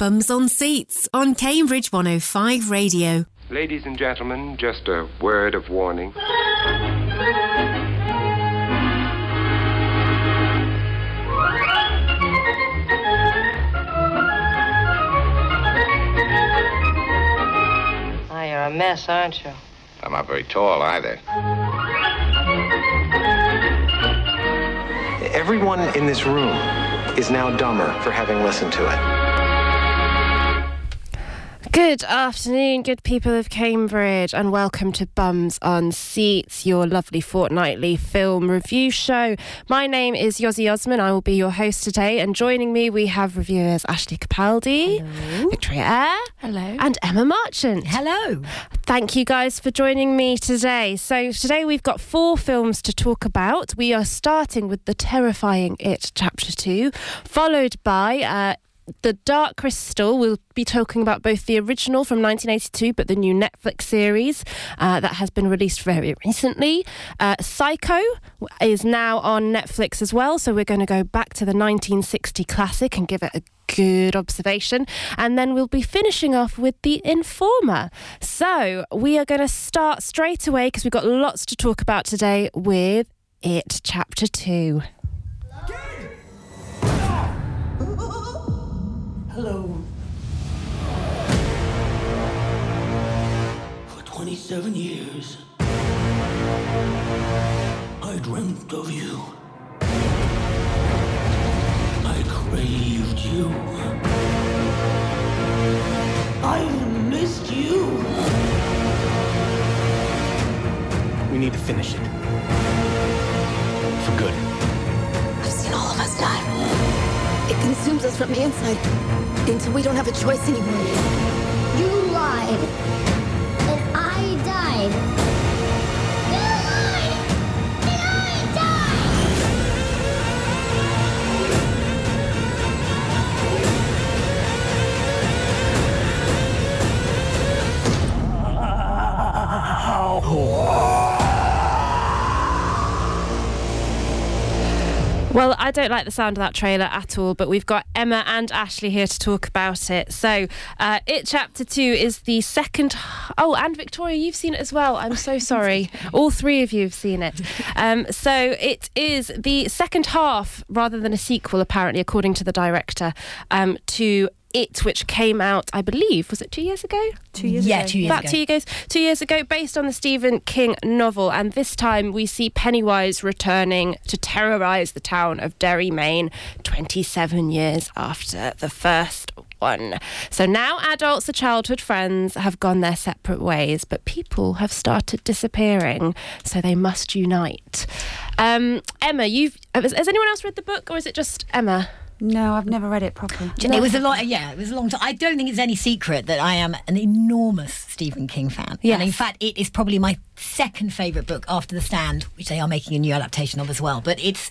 Bums on Seats on Cambridge 105 Radio. Ladies and gentlemen, just a word of warning. Oh, you're a mess, aren't you? I'm not very tall either. Everyone in this room is now dumber for having listened to it. Good afternoon, good people of Cambridge, and welcome to Bums on Seats, your lovely fortnightly film review show. My name is Yozzie Osman. I will be your host today, and joining me we have reviewers Ashley Capaldi, Hello. Victoria Eyre, Hello. and Emma Marchant. Hello. Thank you guys for joining me today. So, today we've got four films to talk about. We are starting with The Terrifying It Chapter 2, followed by uh, The Dark Crystal. We'll be talking about both the original from 1982 but the new Netflix series uh, that has been released very recently. Uh, Psycho is now on Netflix as well, so we're going to go back to the 1960 classic and give it a good observation. And then we'll be finishing off with The Informer. So we are going to start straight away because we've got lots to talk about today with It Chapter 2. Hello. For 27 years, I dreamt of you. I craved you. I've missed you. We need to finish it. For good. Us from the inside until we don't have a choice anymore. I don't like the sound of that trailer at all, but we've got Emma and Ashley here to talk about it. So, uh, It Chapter 2 is the second. Oh, and Victoria, you've seen it as well. I'm so sorry. all three of you have seen it. Um, so, it is the second half, rather than a sequel, apparently, according to the director, um, to it, which came out, I believe, was it two years ago? Two years ago. Yeah, ago. two years About ago. two years, two years ago, based on the Stephen King novel, and this time we see Pennywise returning to terrorise the town of Derry, Maine, 27 years after the first one. So now adults and childhood friends have gone their separate ways, but people have started disappearing, so they must unite. Um, Emma, you've has, has anyone else read the book, or is it just Emma? No, I've never read it properly. It was a lot. Yeah, it was a long time. I don't think it's any secret that I am an enormous Stephen King fan. Yes. And in fact, it is probably my second favourite book after The Stand, which they are making a new adaptation of as well. But it's.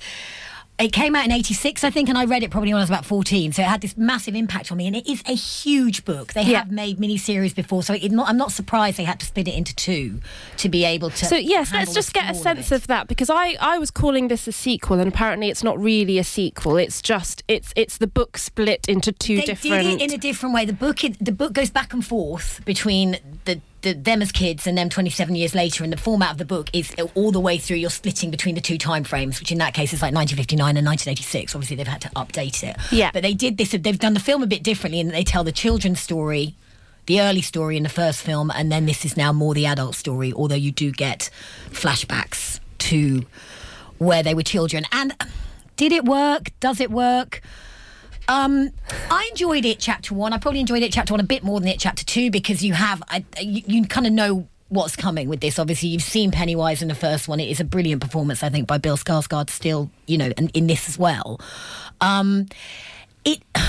It came out in '86, I think, and I read it probably when I was about 14. So it had this massive impact on me, and it is a huge book. They Yeah. have made miniseries before, so it not, I'm not surprised they had to split it into two to be able to. So yes, let's just get a sense it. of that because I, I was calling this a sequel and apparently it's not really a sequel. It's just it's it's the book split into two they different. did it in a different way. The book the book goes back and forth between the, the them as kids and them 27 years later. And the format of the book is all the way through. You're splitting between the two time frames, which in that case is like 1959 and 1986. Obviously, they've had to update it. Yeah. But they did this. They've done the film a bit differently, and they tell the children's story. The early story in the first film, and then this is now more the adult story. Although you do get flashbacks to where they were children. And did it work? Does it work? Um, I enjoyed it chapter one. I probably enjoyed it chapter one a bit more than it chapter two because you have I, you, you kind of know what's coming with this. Obviously, you've seen Pennywise in the first one. It is a brilliant performance, I think, by Bill Skarsgård. Still, you know, and in this as well. Um, it.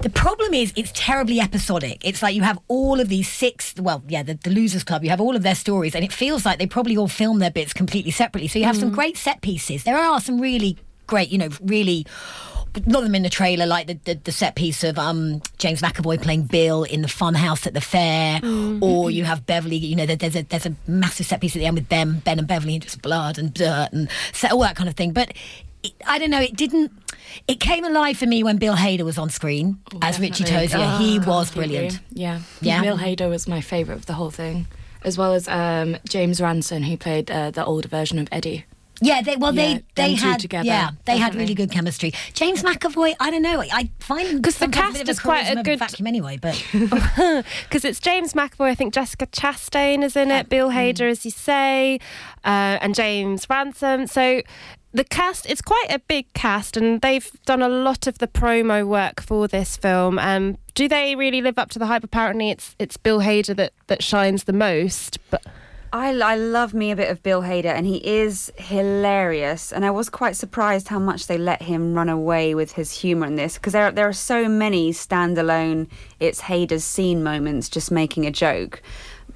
The problem is it's terribly episodic. It's like you have all of these six, well, yeah, the, the Losers Club, you have all of their stories, and it feels like they probably all film their bits completely separately. So you have some great set pieces. There are some really great, you know, really lot of them in the trailer, like the, the, the set piece of um, James McAvoy playing Bill in the fun house at the fair, or you have Beverly. You know, there's a there's a massive set piece at the end with Ben, Ben and Beverly, and just blood and dirt and so, all that kind of thing. But it, I don't know. It didn't. It came alive for me when Bill Hader was on screen as Richie Definitely. Tozier. he Oh, was completely. brilliant. Yeah. Yeah. Bill Hader was my favourite of the whole thing, as well as um, James Ransone, who played uh, the older version of Eddie. Yeah, they well Yeah, they they had together, yeah they had really good chemistry. James McAvoy, I don't know, I find because the cast bit of is quite a good- vacuum anyway. But because it's James McAvoy. I think Jessica Chastain is in it. Bill Hader, as you say, uh, and James Ransone. So the cast it's quite a big cast, and they've done a lot of the promo work for this film. Um, do they really live up to the hype? Apparently, it's it's Bill Hader that that shines the most. But I, I love me a bit of Bill Hader, and he is hilarious. And I was quite surprised how much they let him run away with his humour in this, because there there are so many standalone it's Hader's scene moments, just making a joke.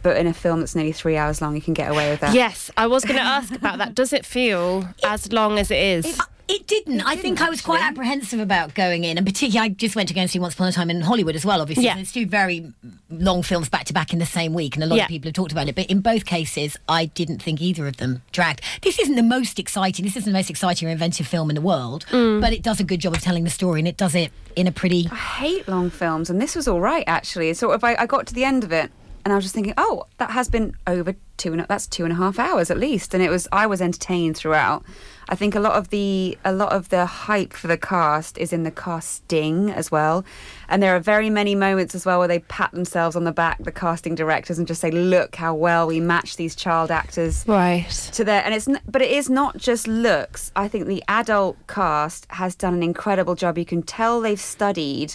But in a film that's nearly three hours long, you can get away with that. yes, I was going to ask about that. Does it feel as long as it is? It didn't. I think I was quite apprehensive about going in, and particularly I just went to go and see Once Upon a Time in Hollywood as well. Obviously, Yeah. And it's two very long films back to back in the same week, and a lot Yeah. of people have talked about it. But in both cases, I didn't think either of them dragged. This isn't the most exciting. This isn't the most exciting or inventive film in the world, Mm. but it does a good job of telling the story, and it does it in a pretty. I hate long films, and this was all right actually. Sort of, I, I got to the end of it, and I was just thinking, oh, that has been over two and that's two and a half hours at least, and it was I was entertained throughout. I think a lot of the a lot of the hype for the cast is in the casting as well, and there are very many moments as well where they pat themselves on the back, the casting directors, and just say, look how well we match these child actors right. to their and it's n- but it is not just looks i think the adult cast has done an incredible job you can tell they've studied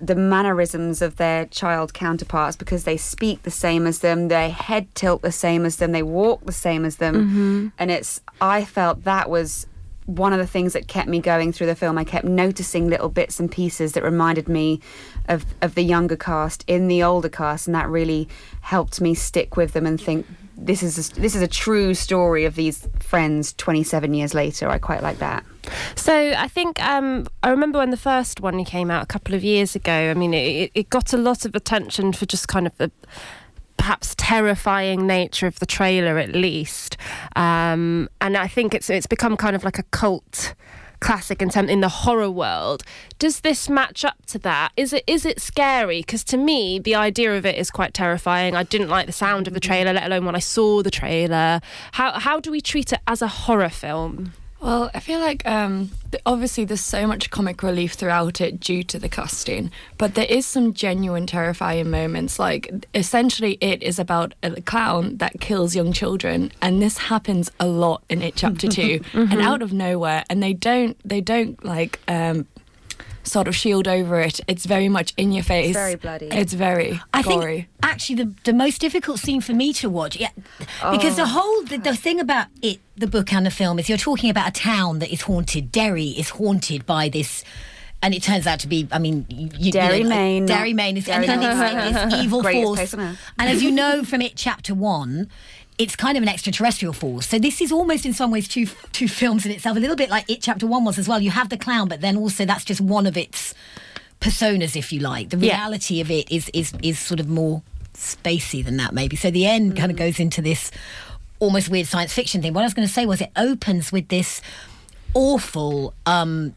the mannerisms of their child counterparts because they speak the same as them their head tilt the same as them they walk the same as them mm-hmm. and it's i felt that was one of the things that kept me going through the film i kept noticing little bits and pieces that reminded me of of the younger cast in the older cast and that really helped me stick with them and think this is a, this is a true story of these friends 27 years later. I quite like that. So I think um, I remember when the first one came out a couple of years ago. I mean, it, it got a lot of attention for just kind of the perhaps terrifying nature of the trailer, at least. Um, and I think it's it's become kind of like a cult classic in term in the horror world. Does this match up to that? Is it is it scary? Because to me, the idea of it is quite terrifying. I didn't like the sound of the trailer, let alone when I saw the trailer. How how do we treat it as a horror film? Well, I feel like um, obviously there's so much comic relief throughout it due to the casting, but there is some genuine terrifying moments. Like essentially, it is about a clown that kills young children, and this happens a lot in it chapter 2 and out of nowhere. And they don't they don't like um, sort of shield over it. It's very much in your face. very bloody. It's very I gory. think actually the, the most difficult scene for me to watch, yeah, because the oh. whole the, the thing about it, the book and the film is you're talking about a town that is haunted. Derry is haunted by this. And it turns out to be, I mean, you, you Derry, know, Maine, Derry, Maine is Derry, and Maine. it's this evil force. place on earth. And as you know from it, chapter one, it's kind of an extraterrestrial force. So this is almost in some ways two two films in itself. A little bit like it chapter one was as well. You have the clown, but then also that's just one of its personas, if you like. The Yeah. reality of it is is is sort of more spacey than that, maybe. So the end kind of Mm. goes into this almost weird science fiction thing. What I was going to say was it opens with this awful um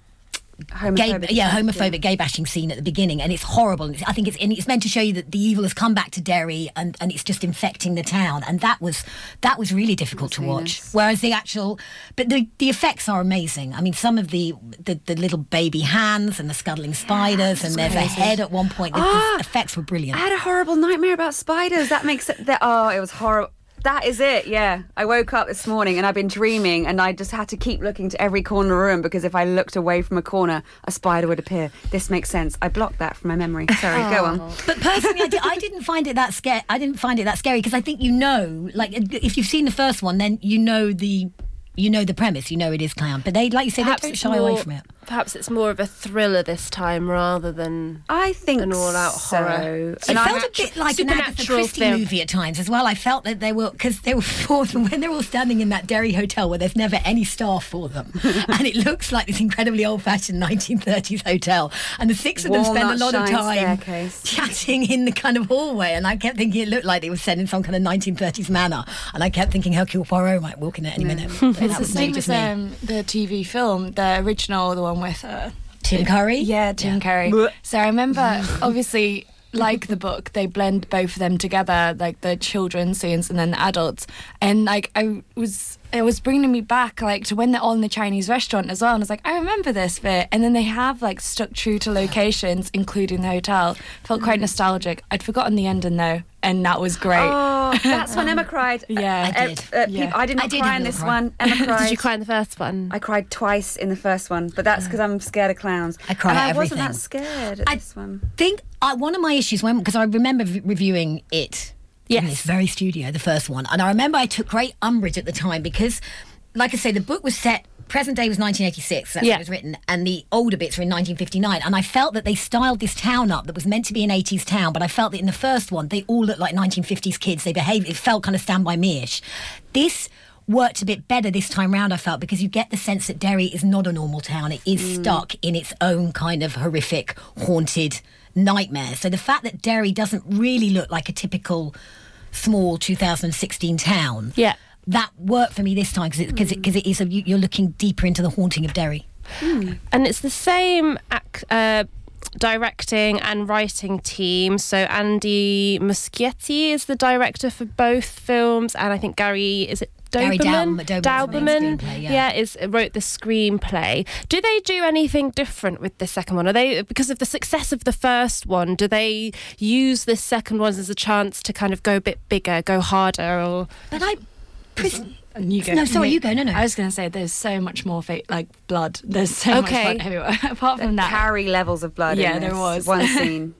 gay, Homophobic yeah, homophobic gay bashing scene at the beginning, and it's horrible. And it's, I think it's it's meant to show you that the evil has come back to Derry, and, and it's just infecting the town, and that was that was really difficult to watch. Whereas the actual, but the the effects are amazing. I mean, some of the the, the little baby hands and the scuttling spiders, and there's a head at one point. The, the Ah, effects were brilliant. I had a horrible nightmare about spiders. That makes it. That, oh, it was horrible. That is it. Yeah, I woke up this morning and I've been dreaming, and I just had to keep looking to every corner of the room because if I looked away from a corner, a spider would appear. This makes sense. I blocked that from my memory. Sorry, go on. But personally, I, di- I didn't find it that scary. I didn't find it that scary because I think you know, like uh, if you've seen the first one, then you know the you know the premise. You know it is clown. But they, like you say, they don't shy away from it. Perhaps it's more of a thriller this time rather than I think an all-out so. horror. It felt a bit like an Agatha Christie film. movie at times as well. I felt that they were because they were four them when they're all standing in that Derry hotel where there's never any staff for them, and it looks like this incredibly old-fashioned 1930s hotel, and the six of them spend a lot of time staircase. chatting in the kind of hallway, and I kept thinking it looked like it was set in some kind of 1930s manor, and I kept thinking Hercule Poirot might walk in at any minute. It's the same as um, the TV film, the original, the one with uh, Tim Curry. Yeah, Tim Curry. So I remember, obviously, like the book, they blend both of them together, like the children's scenes and then the adults. And like I was, it was bringing me back, like to when they're all in the Chinese restaurant as well. And I was like, I remember this bit. And then they have like stuck true to locations, including the hotel. Felt quite nostalgic. I'd forgotten the ending though, and that was great. Oh, that's when Emma cried. Yeah, Uh, I did. uh, Yeah. peop- I did I not did cry in this cry. one. Emma cried. Did you cry in the first one? I cried twice in the first one, but that's because I'm scared of clowns. I cried. and at I wasn't that scared at I this one. think uh, one of my issues when because I remember v- reviewing it in this very studio, the first one, and I remember I took great umbrage at the time because, like I say, the book was set. Present day was 1986. That's Yeah. when it was written, and the older bits were in 1959. And I felt that they styled this town up that was meant to be an 80s town, but I felt that in the first one they all looked like 1950s kids. They behaved. It felt kind of Stand by Me-ish. This worked a bit better this time round. I felt because you get the sense that Derry is not a normal town. It is mm. stuck in its own kind of horrific, haunted nightmare. So the fact that Derry doesn't really look like a typical small 2016 town. Yeah. That worked for me this time because because it, 'cause it is a, you- you're looking deeper into the haunting of Derry. And it's the same ac- uh, directing and writing team. So Andy Muschietti is the director for both films, and I think Gary is it. Gary Dauberman, Dauberman- Dauberman's the main Dauberman, screenplay, yeah. is wrote the screenplay. Do they do anything different with the second one? Are they because of the success of the first one? Do they use this second one as a chance to kind of go a bit bigger, go harder, or? But I, And you go. No, sorry, you go, no, no. I was going to say there's so much more fa- like blood. There's so Okay. much blood everywhere. Apart from that, Carrie levels of blood. Yeah, in there this was. one scene.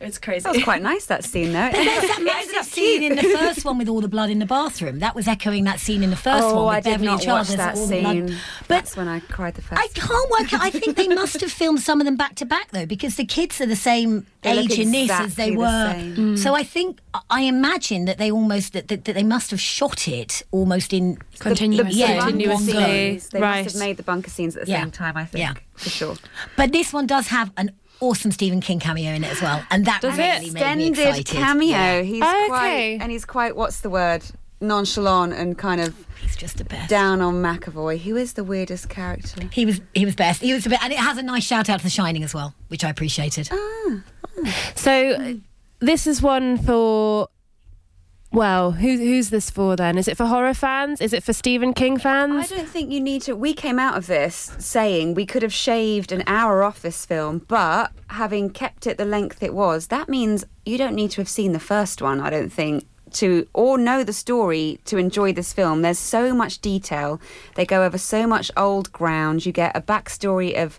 It's crazy. That was quite nice. That scene, though. But there's that massive scene in the first one with all the blood in the bathroom. That was echoing that scene in the first oh, one with I did Beverly not and Charles. watch that all the blood. scene. But That's when I cried the first. I can't work out. I think they must have filmed some of them back to back though, because the kids are the same They look age in this as they exactly the were. same. Mm. So I think I imagine that they almost that, that, that they must have shot it almost in Continuously. yeah, bunker Continuously. one go. They Right. must have made the bunker scenes at the Yeah. same time. I think Yeah. for sure. But this one does have an awesome Stephen King cameo in it as well, and that Does really it? made me Extended excited. cameo. Yeah. He's Okay. quite and he's quite what's the word nonchalant and kind of He's just the best. down on McAvoy. Who is the weirdest character? He was he was best. He was the best, and it has a nice shout out to The Shining as well, which I appreciated. Ah. So this is one for. Well, who, who's this for then? Is it for horror fans? Is it for Stephen King fans? I don't think you need to. We came out of this saying we could have shaved an hour off this film, but having kept it the length it was, that means you don't need to have seen the first one, I don't think, to or know the story to enjoy this film. There's so much detail. They go over so much old ground. You get a backstory of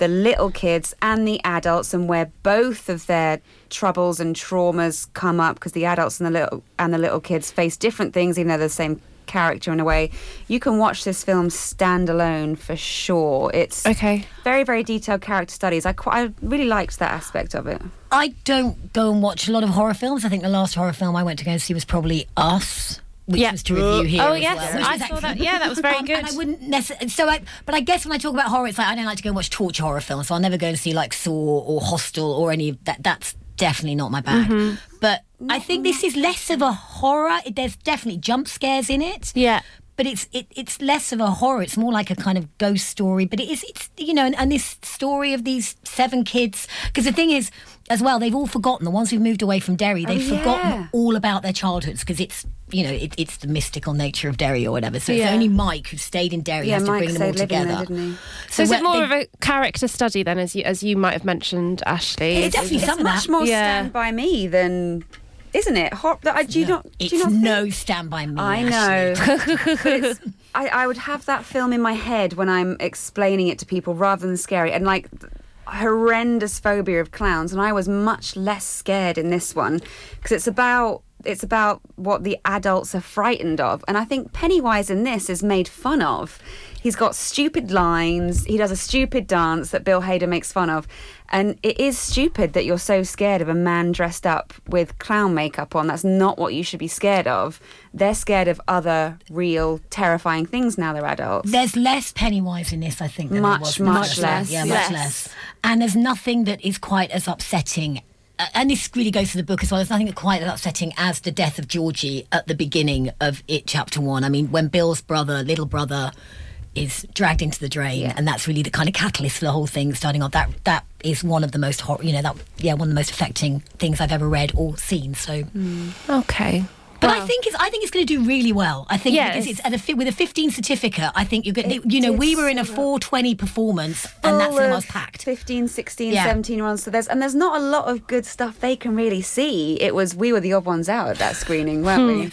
the little kids and the adults and where both of their troubles and traumas come up because the adults and the little and the little kids face different things even though they're the same character in a way. You can watch this film standalone for sure. It's Okay. very very detailed character studies. I quite, I really liked that aspect of it. I don't go and watch a lot of horror films. I think the last horror film I went to go and see was probably Us. Which Yeah. was to review here. Oh, as yes, well, I saw that. Yeah, that was very Um, good. And I wouldn't necessarily. So, I, but I guess when I talk about horror, it's like I don't like to go and watch torture horror films. So I'll never go and see like Saw or Hostel or any of that. That's definitely not my bag. Mm-hmm. But I think this is less of a horror. There's definitely jump scares in it. Yeah. But it's it, it's less of a horror. It's more like a kind of ghost story. But it is it's you know and, and this story of these seven kids because the thing is as well they've all forgotten the ones who've moved away from Derry. They've Oh, forgotten all about their childhoods because it's you know it, it's the mystical nature of Derry or whatever. So Yeah. it's only Mike who stayed in Derry Yeah, has to Mike bring them all together. there, didn't he? So is it more they- of a character study then, as you as you might have mentioned, Ashley? It's definitely It's some of much that. more Yeah. Stand by Me than, isn't it? Hor- that- do you not? Do It's you not think- no stand by me. I know. I, I would have that film in my head when I'm explaining it to people rather than scary. And like th- horrendous phobia of clowns. And I was much less scared in this one because it's about. It's about what the adults are frightened of. And I think Pennywise in this is made fun of. He's got stupid lines. He does a stupid dance that Bill Hader makes fun of. And it is stupid that you're so scared of a man dressed up with clown makeup on. That's not what you should be scared of. They're scared of other real, terrifying things now they're adults. There's less Pennywise in this, I think, than Much, there was. much less. Yeah, much less. And there's nothing that is quite as upsetting. uh, And this really goes to the book as well. There's nothing quite as upsetting as the death of Georgie at the beginning of it, chapter one. I mean, when Bill's brother, little brother, is dragged into the drain, and that's really the kind of catalyst for the whole thing starting off. That that is one of the most hor- you know that yeah one of the most affecting things I've ever read or seen. So hmm. Okay. but I think it's I think it's going to do really well. I think Yes. because it's at a fi- with a 15 certificate. I think you're going. You know, we were in a 420 performance, and that Full cinema was packed. 15, 16, Yeah. 17 year olds. So there's and there's not a lot of good stuff they can really see. It was we were the odd ones out at that screening, weren't we? Hmm.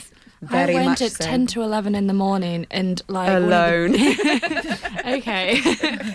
I went at so. 10 to 11 in the morning and like alone. the- okay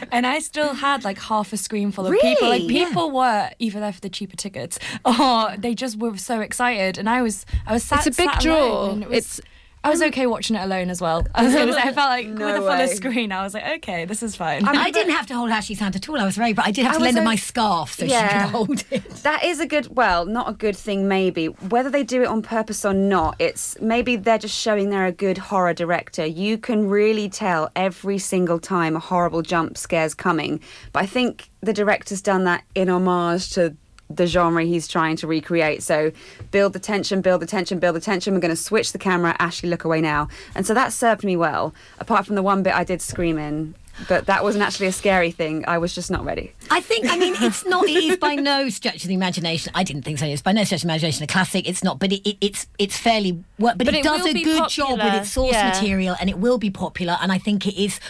and i still had like half a screen full of people like Really? people were either there for the cheaper tickets or they just were so excited and i was i was sat It's a big draw. it was, It's- I was okay watching it alone as well. I was gonna say, I felt like No with a fuller way. screen, I was like, okay, this is fine. I didn't have to hold Ashley's hand at all. I was very, but I did have I to was lend her o- my scarf so she Yeah. could hold it. That is a good, well, not a good thing, maybe. Whether they do it on purpose or not, it's maybe they're just showing they're a good horror director. You can really tell every single time a horrible jump scare's coming. But I think the director's done that in homage to the genre he's trying to recreate. So build the tension, build the tension, build the tension. We're going to switch the camera. Ashley, look away now. And so that served me well, apart from the one bit I did scream in. But that wasn't actually a scary thing. I was just not ready. I think, I mean, it's not, it is by no stretch of the imagination. I didn't think so. It's by no stretch of the imagination a classic. It's not, but it, it, it's it's fairly, well, but, But it, it does a be good job with its source yeah. material and it will be popular. And I think it is,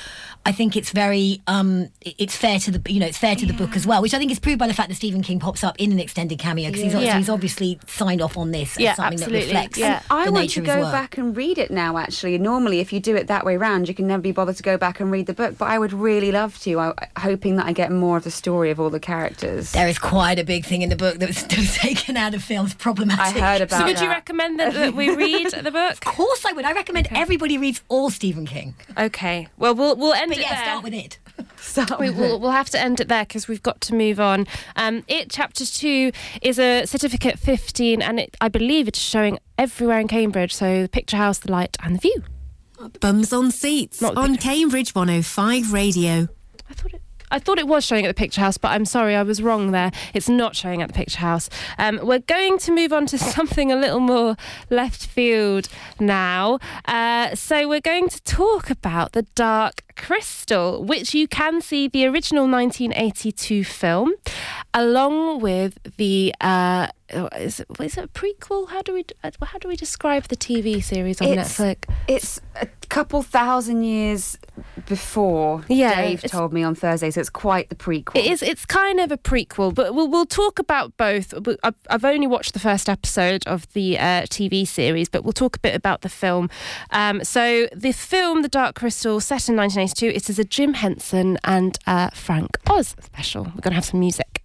I think it's very, um, it's fair to the, you know, it's fair to the book as well, which I think is proved by the fact that Stephen King pops up in an extended cameo because he's, Yeah. he's obviously signed off on this as something absolutely. that reflects Yeah. I want to go back and read it now. Actually, normally if you do it that way round, you can never be bothered to go back and read the book. But I would really love to. I, hoping that I get more of the story of all the characters. There is quite a big thing in the book that was, taken out of films, problematic. I heard about So would you recommend that, that we read the book? Of course I would. I recommend everybody reads all Stephen King. Okay. Well, we'll we'll end But it yeah, there. start with it. Start we, will we'll have to end it there because we've got to move on. Um, it chapter two is a certificate 15, and it, I believe it's showing everywhere in Cambridge. So the Picture House, the Light, and the View. Bums on seats Not on Cambridge 105 Radio. I thought it. I thought it was showing at the Picture House, but I'm sorry, I was wrong there. It's not showing at the Picture House. Um, we're going to move on to something a little more left field now. Uh, so we're going to talk about the Dark Crystal, which you can see the original 1982 film, along with the. Uh, is it, is it a prequel? How do we uh, how do we describe the TV series on It's- Netflix? It's a couple thousand years before Yeah, Dave told me on Thursday, so it's quite the prequel. It is. It's kind of a prequel, but we'll we'll talk about both. I've, I've only watched the first episode of the uh, TV series, but we'll talk a bit about the film. Um, so the film, The Dark Crystal, set in 1982. It is a Jim Henson and uh, Frank Oz special. We're going to have some music.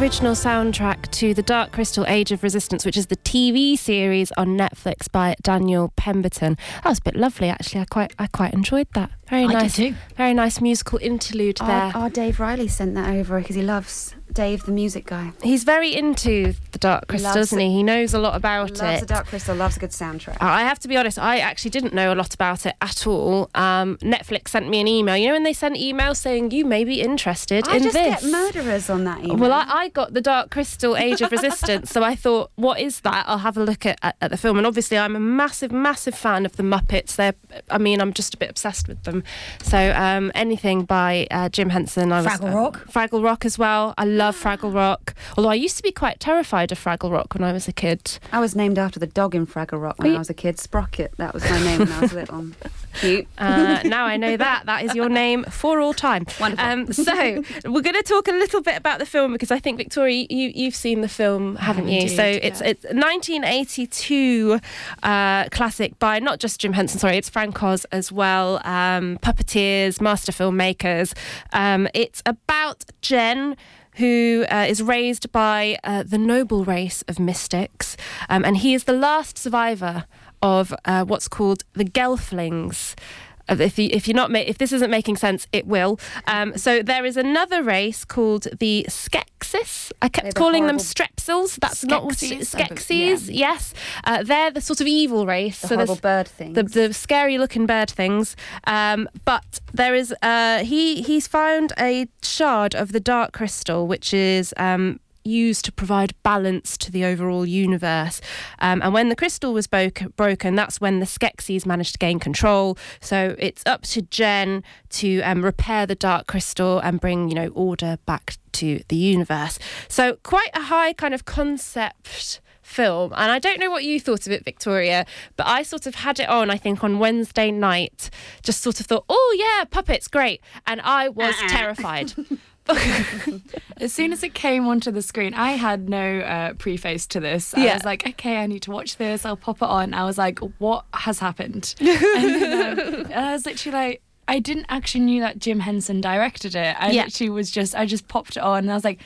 Original soundtrack to The Dark Crystal Age of Resistance, which is the TV series on Netflix by Daniel Pemberton. That was a bit lovely, actually. I quite, I quite enjoyed that. Very I nice, very nice musical interlude there. Our, our Dave Riley sent that over because he loves Dave, the music guy. He's very into the Dark Crystal, Loves isn't he? He knows a lot about Loves it. the Dark Crystal. Loves a good soundtrack. I have to be honest, I actually didn't know a lot about it at all. Um, Netflix sent me an email. You know when they send emails saying you may be interested I in this. I just get murderers on that email. Well, I, I got the Dark Crystal Age of Resistance, so I thought, what is that? I'll have a look at, at, at the film. And obviously, I'm a massive, massive fan of the Muppets. They're, I mean, I'm just a bit obsessed with them. So um, anything by uh, Jim Henson, I was Fraggle Rock? Fraggle Rock as well. I love Fraggle Rock. Although I used to be quite terrified of Fraggle Rock when I was a kid. I was named after the dog in Fraggle Rock when Were I was a kid. Sprocket. That was my name when I was little. Cute. Uh, now I know that. That is your name for all time. Wonderful. Um, so we're going to talk a little bit about the film because I think Victoria, you you've seen the film, haven't you? indeed, so it's yeah. it's 1982 uh, classic by not just Jim Henson. Sorry, it's Frank Oz as well. Um, puppeteers, master filmmakers. Um, it's about Jen who uh, is raised by uh, the noble race of mystics, um, and he is the last survivor of uh, what's called the Gelflings. If, you, if you're not, ma- if this isn't making sense, it will. Um, so there is another race called the Skeksis. I kept calling them strepsils. That's not what Skeksis, Skeksis. Yes, uh, they're the sort of evil race. The so horrible bird things. the, the scary looking bird things. Um, but there is uh, he he's found a shard of the dark crystal, which is um, used to provide balance to the overall universe. Um, and when the crystal was bo- broken, that's when the Skeksis managed to gain control. So it's up to Jen to um, repair the dark crystal and bring you know order back to the universe. So quite a high kind of concept film. And I don't know what you thought of it, Victoria, but I sort of had it on, I think, on Wednesday night. Just sort of thought, oh, yeah, puppets, great. And I was terrified. As soon as it came onto the screen, I had no uh, preface to this. I Yeah. was like, okay, I need to watch this. I'll pop it on. I was like, what has happened? and then, um, I was literally like, I didn't actually knew that Jim Henson directed it. I Yeah. literally was just, I just popped it on and I was like,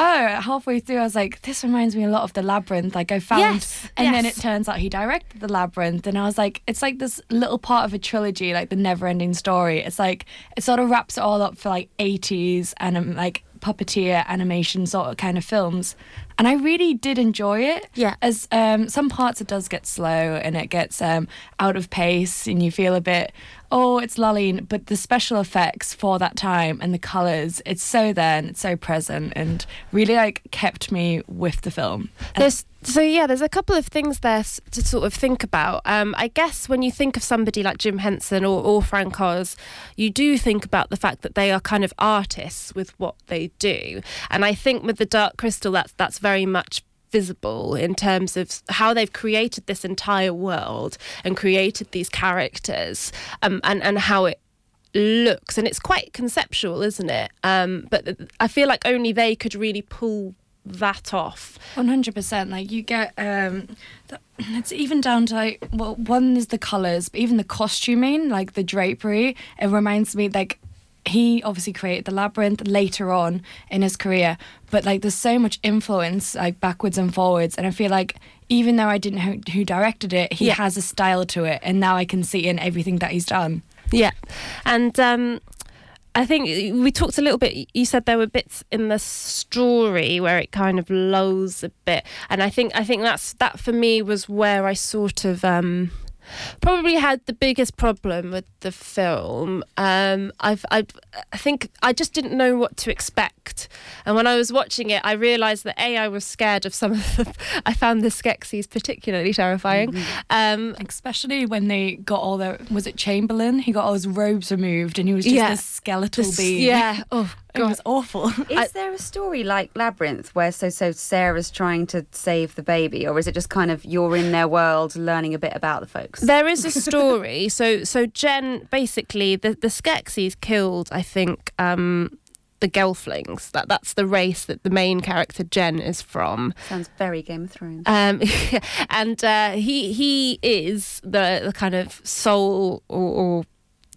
oh, halfway through, I was like, this reminds me a lot of The Labyrinth. Like, I found, Yes, and then it turns out he directed The Labyrinth. And I was like, it's like this little part of a trilogy, like the never ending story. It's like, it sort of wraps it all up for like 80s and um, like puppeteer animation sort of kind of films. And I really did enjoy it. Yeah. As um, some parts it does get slow and it gets um, out of pace and you feel a bit, oh, it's lulling. But the special effects for that time and the colours, it's so there and it's so present and really like kept me with the film. There's so yeah, there's a couple of things there to sort of think about. Um, I guess when you think of somebody like Jim Henson or, or Frank Oz, you do think about the fact that they are kind of artists with what they do, and I think with the Dark Crystal, that's that's very much visible in terms of how they've created this entire world and created these characters, um, and and how it looks and it's quite conceptual isn't it um but i feel like only they could really pull that off One hundred percent. Like you get, um, the, it's even down to like, well, one is the colors, but even the costuming, like the drapery. It reminds me like he obviously created the labyrinth later on in his career, but like there's so much influence like backwards and forwards, and I feel like even though I didn't know who directed it, he Yeah. has a style to it, and now I can see in everything that he's done. Yeah, and um, I think we talked a little bit. You said there were bits in the story where it kind of lulls a bit, and I think I think that's that for me was where I sort of. Um, Probably had the biggest problem with the film. Um, I've, I've, I think I just didn't know what to expect, and when I was watching it, I realised that a I was scared of some of the. I found the Skeksis particularly terrifying. Um, Especially when they got all their was it Chamberlain? He got all his robes removed, and he was just Yeah. this skeletal This- being. yeah. Oh it was awful. Is there a story like Labyrinth where so so Sarah's trying to save the baby, or is it just kind of you're in their world, learning a bit about the folks? There is a story. so so Jen basically the the Skeksis killed I think um the Gelflings. That that's the race that the main character Jen is from. Sounds very Game of Thrones. Um, and uh, he he is the, the kind of soul or, or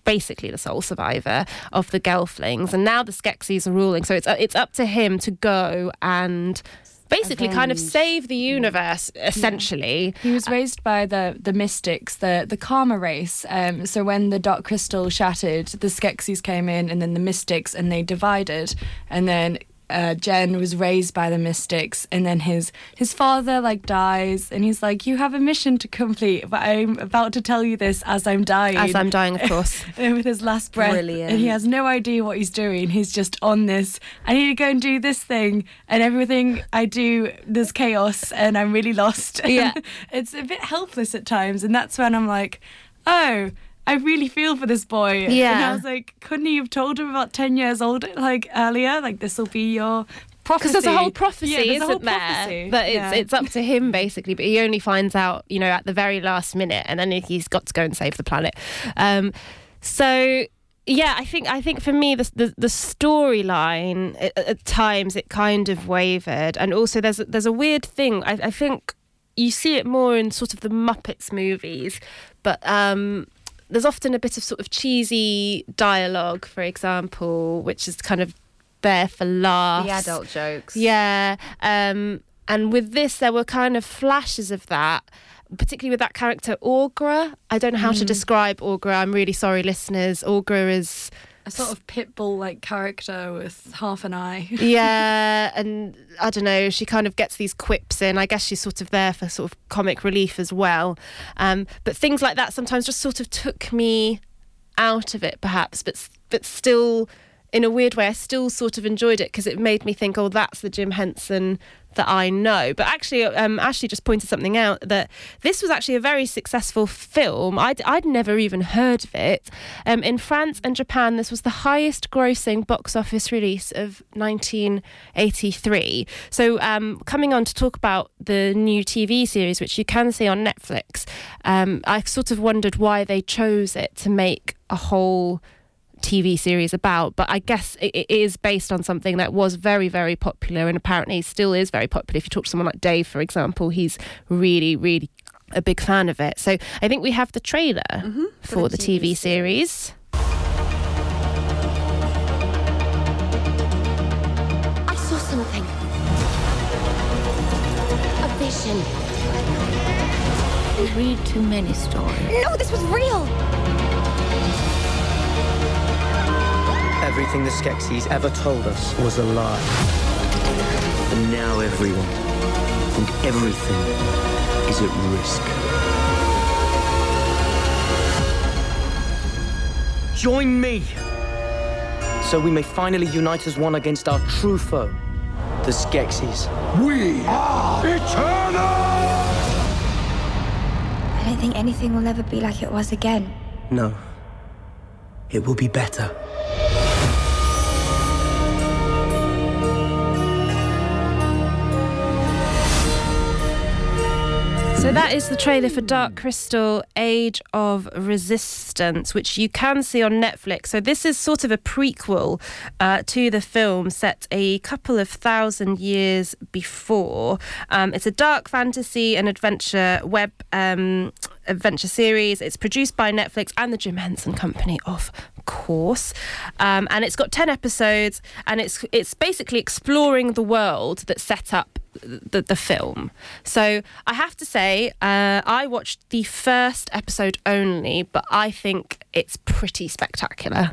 basically the sole survivor of the Gelflings, and now the Skeksis are ruling. So it's uh, it's up to him to go and basically kind of save the universe, essentially. He was raised by the the mystics, the the Karma race. Um, so when the Dark Crystal shattered, the Skeksis came in, and then the mystics, and they divided. And then uh, Jen was raised by the Mystics, and then his his father like dies, and he's like, "You have a mission to complete, but I'm about to tell you this as I'm dying." As I'm dying, of course. and with his last breath, Brilliant. and he has no idea what he's doing. He's just on this. I need to go and do this thing, and everything I do, there's chaos, and I'm really lost. Yeah. it's a bit helpless at times, and that's when I'm like, oh. I really feel for this boy. And Yeah. I was like, couldn't you have told him about 10 years old, like earlier? Like, this will be your prophecy. because there's a whole prophecy, Yeah, there's a isn't whole there? prophecy. That it's Yeah. it's up to him basically, but he only finds out, you know, at the very last minute, and then he's got to go and save the planet. Um, so yeah, I think I think for me the the, the storyline at, at times it kind of wavered, and also there's a- there's a weird thing. I, I think you see it more in sort of the Muppets movies, but um, there's often a bit of sort of cheesy dialogue, for example, which is kind of there for laughs. The adult jokes. Yeah. Um, and with this, there were kind of flashes of that, particularly with that character, Aughra. I don't know how to describe Aughra. I'm really sorry, listeners. Aughra is. A sort of pit bull like character with half an eye. Yeah, and I don't know, she kind of gets these quips in. I guess she's sort of there for sort of comic relief as well. Um, but things like that sometimes just sort of took me out of it, perhaps, but but still, in a weird way, I still sort of enjoyed it because it made me think, oh, that's the Jim Henson that I know. But actually, um, Ashley just pointed something out that this was actually a very successful film. I'd, I'd never even heard of it. Um, in France and Japan, this was the highest grossing box office release of 1983. So, um, coming on to talk about the new TV series, which you can see on Netflix, um, I sort of wondered why they chose it to make a whole TV series about, but I guess it, it is based on something that was very, very popular and apparently still is very popular. If you talk to someone like Dave, for example, he's really, really a big fan of it. So I think we have the trailer mm-hmm. for, the, TV, series. I saw something. A vision. You read too many stories. No, this was real. Everything the Skeksis ever told us was a lie. And now everyone and everything is at risk. Join me! So we may finally unite as one against our true foe, the Skeksis. We are eternal! I don't think anything will ever be like it was again. No. It will be better. So that is the trailer for Dark Crystal Age of Resistance, which you can see on Netflix. So this is sort of a prequel uh, to the film set a couple of thousand years before. Um, it's a dark fantasy and adventure web um, adventure series. It's produced by Netflix and the Jim Henson Company, of course. Um, and it's got 10 episodes and it's it's basically exploring the world that's set up the, the film. So I have to say, uh, I watched the first episode only, but I think it's pretty spectacular.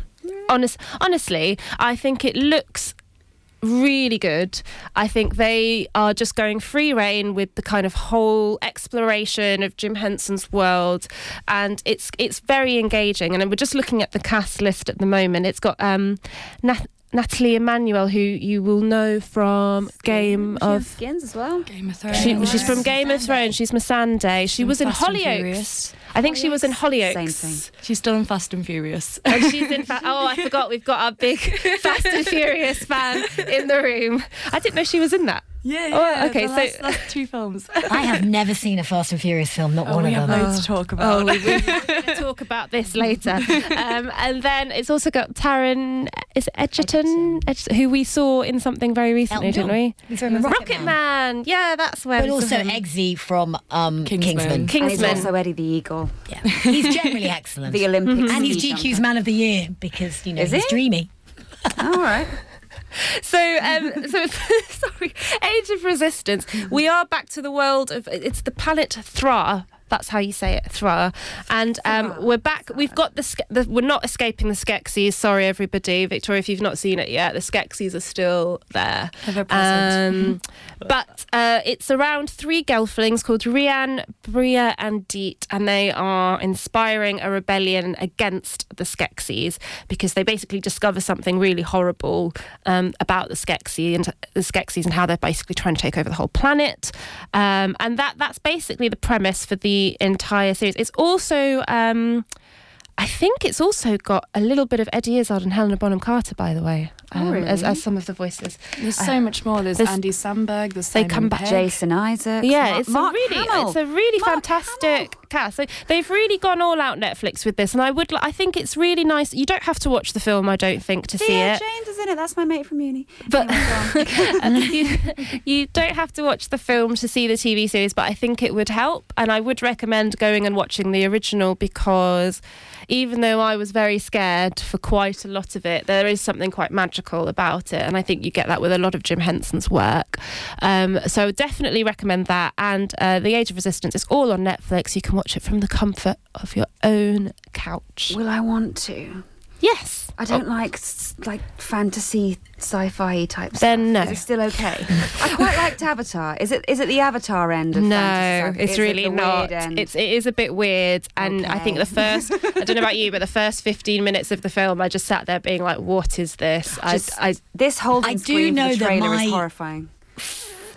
Honest, honestly, I think it looks really good. I think they are just going free reign with the kind of whole exploration of Jim Henson's world, and it's it's very engaging. And we're just looking at the cast list at the moment. It's got um, Nath- Nathalie Emmanuel, who you will know from Game She of. skins as well. Game of Thrones. She, she's from Game of Thrones. She's Missandei. She was in Fast and Hollyoaks. I think she was in Hollyoaks. Same thing. She's still in Fast and Furious. And she's in. Fa- oh, I forgot. We've got our big Fast and Furious fan in the room. I didn't know she was in that. Yeah, Oh, yeah. okay, the so- last, last two films. I have never seen a Fast and Furious film, not Oh, one we of have them. loads to talk about. Oh, we, we're to talk about this later. Um, and then it's also got Taron is it Egerton, Egerton, who we saw in something very recently, Elton didn't we? We saw him in Rocket, Rocket Man. Yeah, that's where. But also him. Eggsy from um, Kingsman. Kingsman. And he's Kingsman. also Eddie the Eagle, Yeah. He's generally excellent. the Olympic and he's GQ's. Man of the Year because, you know, Is he's he? dreamy. All right. So, um, so sorry, Age of Resistance. We are back to the world of it's the planet Thra. That's how you say it, Thra. And um, we're back. We've got the, the. We're not escaping the Skeksis. Sorry, everybody. Victoria, if you've not seen it yet, the Skeksis are still there. Ever present. Um, but uh, it's around three gelflings called Rian, Brea, and Deet, and they are inspiring a rebellion against the Skeksis because they basically discover something really horrible um, about the Skeksis and the Skeksis and how they're basically trying to take over the whole planet. Um, and that that's basically the premise for the entire series. It's also. Um, I think it's also got a little bit of Eddie Izzard and Helena Bonham Carter, by the way, um, as, really? as some of the voices. There's Uh, so much more. There's, there's- Andy Samberg. There's they Simon come back- Pegg. Jason Isaacs. Yeah, Mark- it's Mark a really, Hamill. it's a really Mark fantastic cast. So they've really gone all out Netflix with this, and I would, I think it's really nice. You don't have to watch the film, I don't think, to see it. James is in it. That's my mate from uni. But you, you don't have to watch the film to see the TV series, but I think it would help. And I would recommend going and watching the original because even though I was very scared for quite a lot of it, there is something quite magical about it. And I think you get that with a lot of Jim Henson's work. Um, so definitely recommend that. And uh, The Age of Resistance is all on Netflix. You can watch it from the comfort of your own couch. Will I want to? Yes. I don't like like fantasy sci-fi type Then stuff. no. Is it still okay? I quite liked Avatar. Is it is it the Avatar end of no, fantasy stuff? it's Is really the not. It's it is a bit weird, and I think the first. I don't know about you, but the first fifteen minutes of the film, I just sat there being like, "What is this?" Just- I, I this whole I do know the that trailer my- is horrifying.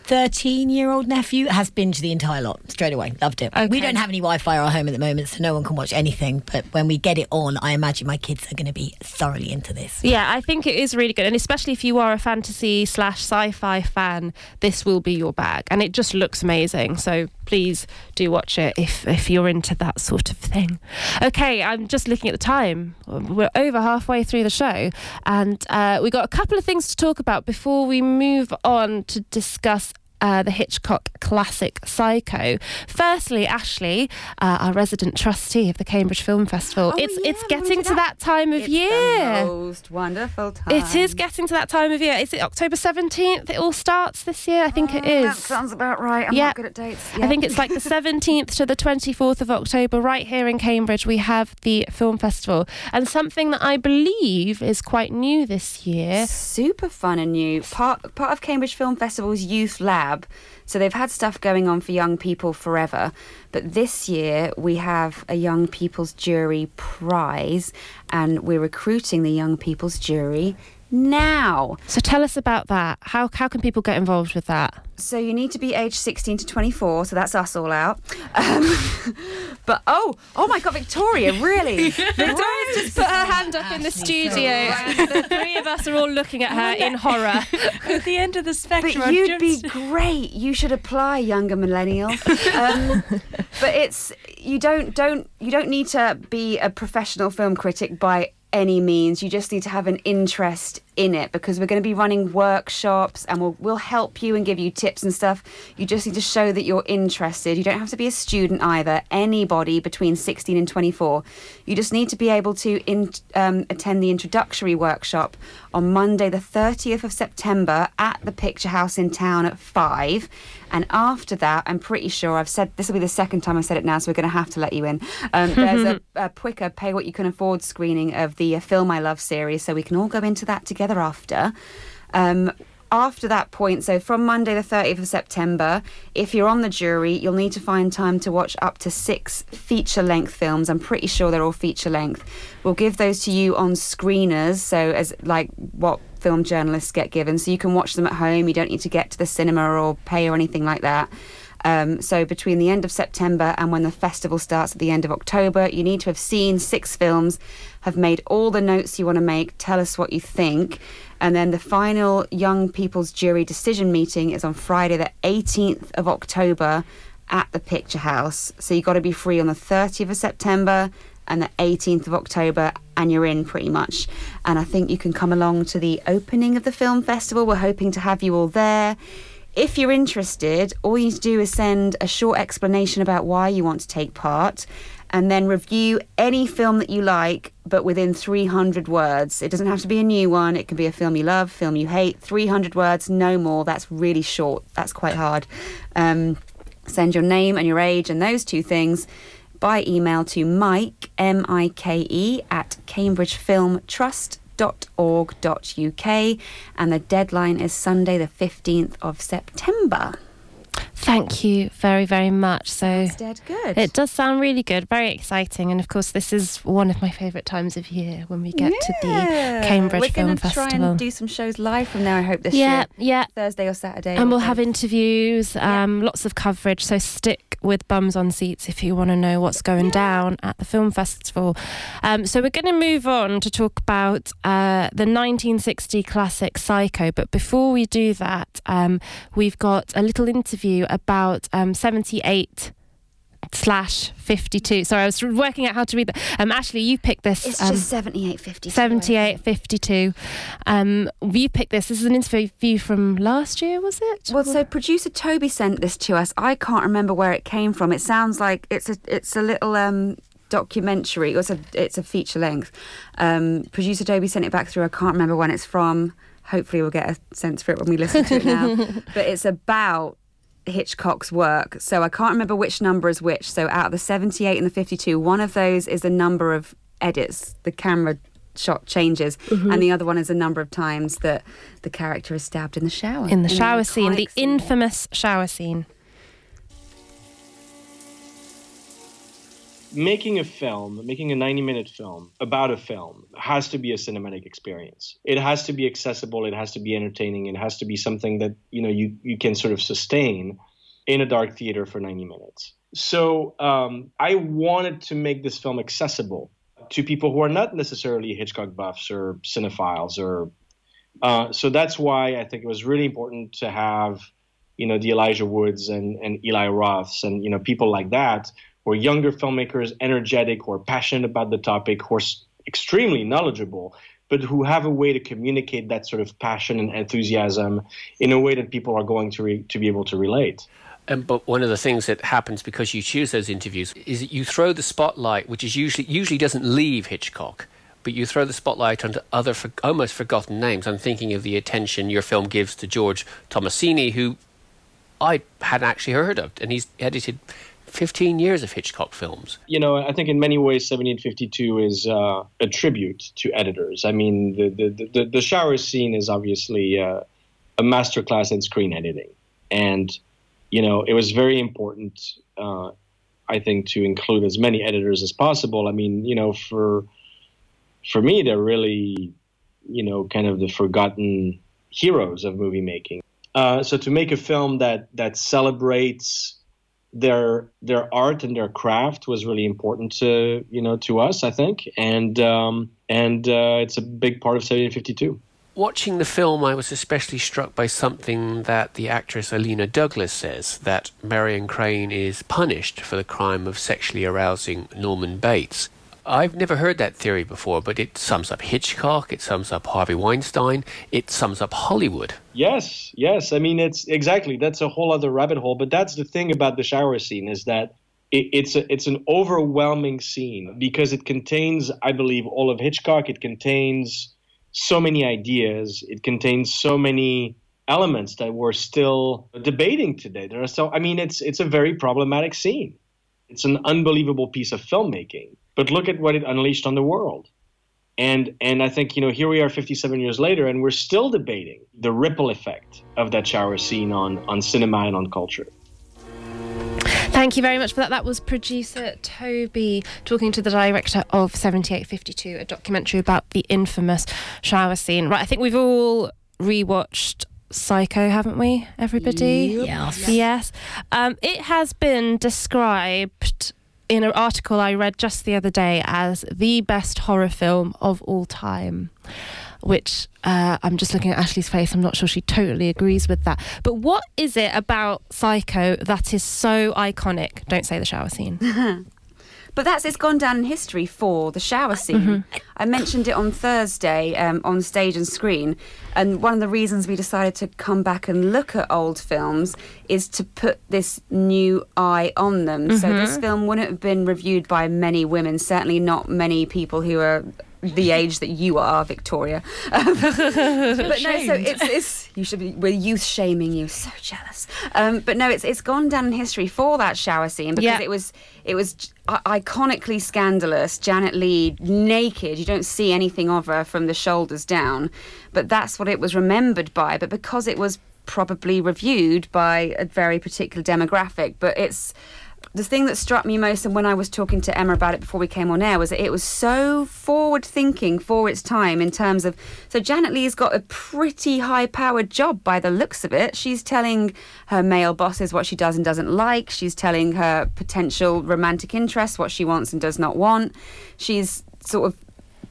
13 year old nephew has binged the entire lot straight away. Loved it. We don't have any Wi Fi at our home at the moment, so no one can watch anything. But when we get it on, I imagine my kids are going to be thoroughly into this. Yeah, I think it is really good, and especially if you are a fantasy slash sci-fi fan, this will be your bag, and it just looks amazing. So please do watch it if if you're into that sort of thing. Okay, I'm just looking at the time. We're over halfway through the show, and uh, we got a couple of things to talk about before we move on to discuss. Uh, the Hitchcock classic Psycho. Firstly, Ashley, uh, our resident trustee of the Cambridge Film Festival, Oh, it's yeah, it's getting to that. that time of It's year. the most wonderful time. It is getting to that time of year. Is it October 17th? It all starts this year? I think it is. That sounds about right. I'm Yeah. not good at dates. I think it's like the 17th to the 24th of October, right here in Cambridge. We have the film festival. And something that I believe is quite new this year. super fun and new. Part part of Cambridge Film Festival's youth lab. So they've had stuff going on for young people forever, but this year we have a young people's jury prize, and we're recruiting the young people's jury now. So tell us about that. How, how can people get involved with that? So you need to be aged 16 to 24, so that's us all out. Um, but oh, oh my God, Victoria, really? Victoria's just put her hand up in the studio. and the three of us are all looking at her in horror. At the end of the spectrum. But you'd be great. You should apply, younger millennial. Um, but it's you don't don't you don't need to be a professional film critic by any means. You just need to have an interest in it because we're going to be running workshops and we'll we'll help you and give you tips and stuff. You just need to show that you're interested. You don't have to be a student either. Anybody between 16 and 24. You just need to be able to in, um, attend the introductory workshop on Monday, the 30th of September at the Picture House in town at five. And after that, I'm pretty sure I've said this will be the second time I've said it now, so we're going to have to let you in. Um, there's a, a quicker pay what you can afford screening of the uh, Film I Love series, so we can all go into that together after. Um, after that point, so from Monday the 30th of September, if you're on the jury, you'll need to find time to watch up to six feature length films. I'm pretty sure they're all feature length. We'll give those to you on screeners, so as like what film journalists get given, so you can watch them at home. You don't need to get to the cinema or pay or anything like that. Um, so between the end of September and when the festival starts at the end of October, you need to have seen six films, have made all the notes you want to make, tell us what you think. And then the final Young People's Jury decision meeting is on Friday, the 18th of October at the Picture House. So you've got to be free on the 30th of September and the 18th of October, and you're in pretty much. And I think you can come along to the opening of the film festival. We're hoping to have you all there. If you're interested, all you need to do is send a short explanation about why you want to take part and then review any film that you like, but within 300 words. It doesn't have to be a new one, it can be a film you love, film you hate. 300 words, no more. That's really short, that's quite hard. Um, Send your name and your age and those two things by email to Mike, M I K E, at cambridgefilmtrust.org.uk. And the deadline is Sunday, the 15th of September. Thank you very, very much. So That's dead good. it does sound really good, very exciting, and of course, this is one of my favourite times of year when we get to the Cambridge We're Film gonna try and do some shows live from there, I hope, this yeah, year. yeah. Thursday or Saturday. And we'll have interviews, um, lots of coverage. So stick with bums on seats if you want to know what's going down at the film festival. Um, so we're going to move on to talk about uh, the 1960 classic Psycho. But before we do that, um, we've got a little interview about um, 78 slash 52 sorry i was working out how to read that um ashley you picked this It's um, just 78.50. 78 52 um you picked this this is an interview from last year was it Well, so producer Toby sent this to us. I can't remember where it came from. It sounds like it's a it's a little um, documentary. It's a it's a feature length. Um, producer Toby sent it back through. I can't remember when it's from. Hopefully, we'll get a sense for it when we listen to it now. but it's about Hitchcock's work. So I can't remember which number is which. So out of the 78 and the 52, one of those is the number of edits. The camera shot changes mm-hmm. and the other one is a number of times that the character is stabbed in the shower in the shower scene, the scene. infamous shower scene. Making a film, making a 90 minute film about a film has to be a cinematic experience. It has to be accessible, it has to be entertaining, it has to be something that, you know, you, you can sort of sustain in a dark theater for 90 minutes. So um, I wanted to make this film accessible to people who are not necessarily Hitchcock buffs or cinephiles or uh, so that's why I think it was really important to have, you know, the Elijah Woods and, and Eli Roths and, you know, people like that are younger filmmakers, energetic, are passionate about the topic, who are extremely knowledgeable, but who have a way to communicate that sort of passion and enthusiasm in a way that people are going to, re- to be able to relate. Um, but one of the things that happens because you choose those interviews is that you throw the spotlight, which is usually usually doesn't leave Hitchcock, but you throw the spotlight onto other for, almost forgotten names. I'm thinking of the attention your film gives to George Tomasini, who I hadn't actually heard of, and he's edited 15 years of Hitchcock films. you know, I think in many ways, 1752 is uh, a tribute to editors. I mean, the the, the, the shower scene is obviously uh, a masterclass in screen editing, and you know, it was very important, uh, I think, to include as many editors as possible. I mean, you know, for for me, they're really, you know, kind of the forgotten heroes of movie making. Uh, so to make a film that that celebrates their their art and their craft was really important to you know to us, I think, and um, and uh, it's a big part of 1752. Watching the film, I was especially struck by something that the actress Illeana Douglas says that Marion Crane is punished for the crime of sexually arousing Norman Bates. I've never heard that theory before, but it sums up Hitchcock, it sums up Harvey Weinstein, it sums up Hollywood. Yes, yes. I mean, it's exactly that's a whole other rabbit hole. But that's the thing about the shower scene is that it, it's a, it's an overwhelming scene because it contains, I believe, all of Hitchcock. It contains so many ideas. It contains so many elements that we're still debating today. There are so I mean, it's it's a very problematic scene. It's an unbelievable piece of filmmaking. But look at what it unleashed on the world. And and I think you know here we are 57 years later, and we're still debating the ripple effect of that shower scene on on cinema and on culture. Thank you very much for that. That was producer Toby talking to the director of 7852, a documentary about the infamous shower scene. Right, I think we've all rewatched Psycho, haven't we, everybody? Yes. Yes. Um, it has been described in an article I read just the other day as the best horror film of all time. Which uh, I'm just looking at Ashley's face. I'm not sure she totally agrees with that. But what is it about Psycho that is so iconic? Don't say the shower scene. But that's it's gone down in history for the shower scene. Mm-hmm. I mentioned it on Thursday um, on stage and screen, and one of the reasons we decided to come back and look at old films is to put this new eye on them. So this Mhm. film wouldn't have been reviewed by many women, certainly not many people who are the age that you are, Victoria. Um, but no, so it's, it's you should be we're youth shaming you. So jealous. Um, but no, it's it's gone down in history for that shower scene because Yeah. it was it was iconically scandalous. Janet Leigh naked. You don't see anything of her from the shoulders down, but that's what it was remembered by. But because it was probably reviewed by a very particular demographic, but it's the thing that struck me most, and when I was talking to Emma about it before we came on air, was that it was so forward thinking for its time in terms of. So, Janet Leigh's got a pretty high powered job by the looks of it. She's telling her male bosses what she does and doesn't like, she's telling her potential romantic interests what she wants and does not want. She's sort of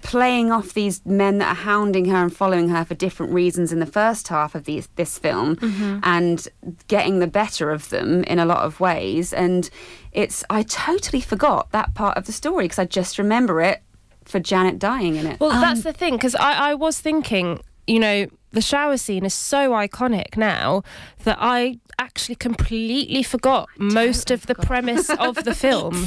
playing off these men that are hounding her and following her for different reasons in the first half of these, this film Mhm. and getting the better of them in a lot of ways and it's i totally forgot that part of the story because i just remember it for janet dying in it Well, that's the thing because I, I was thinking, you know, the shower scene is so iconic now that I actually completely forgot most of the premise of the film.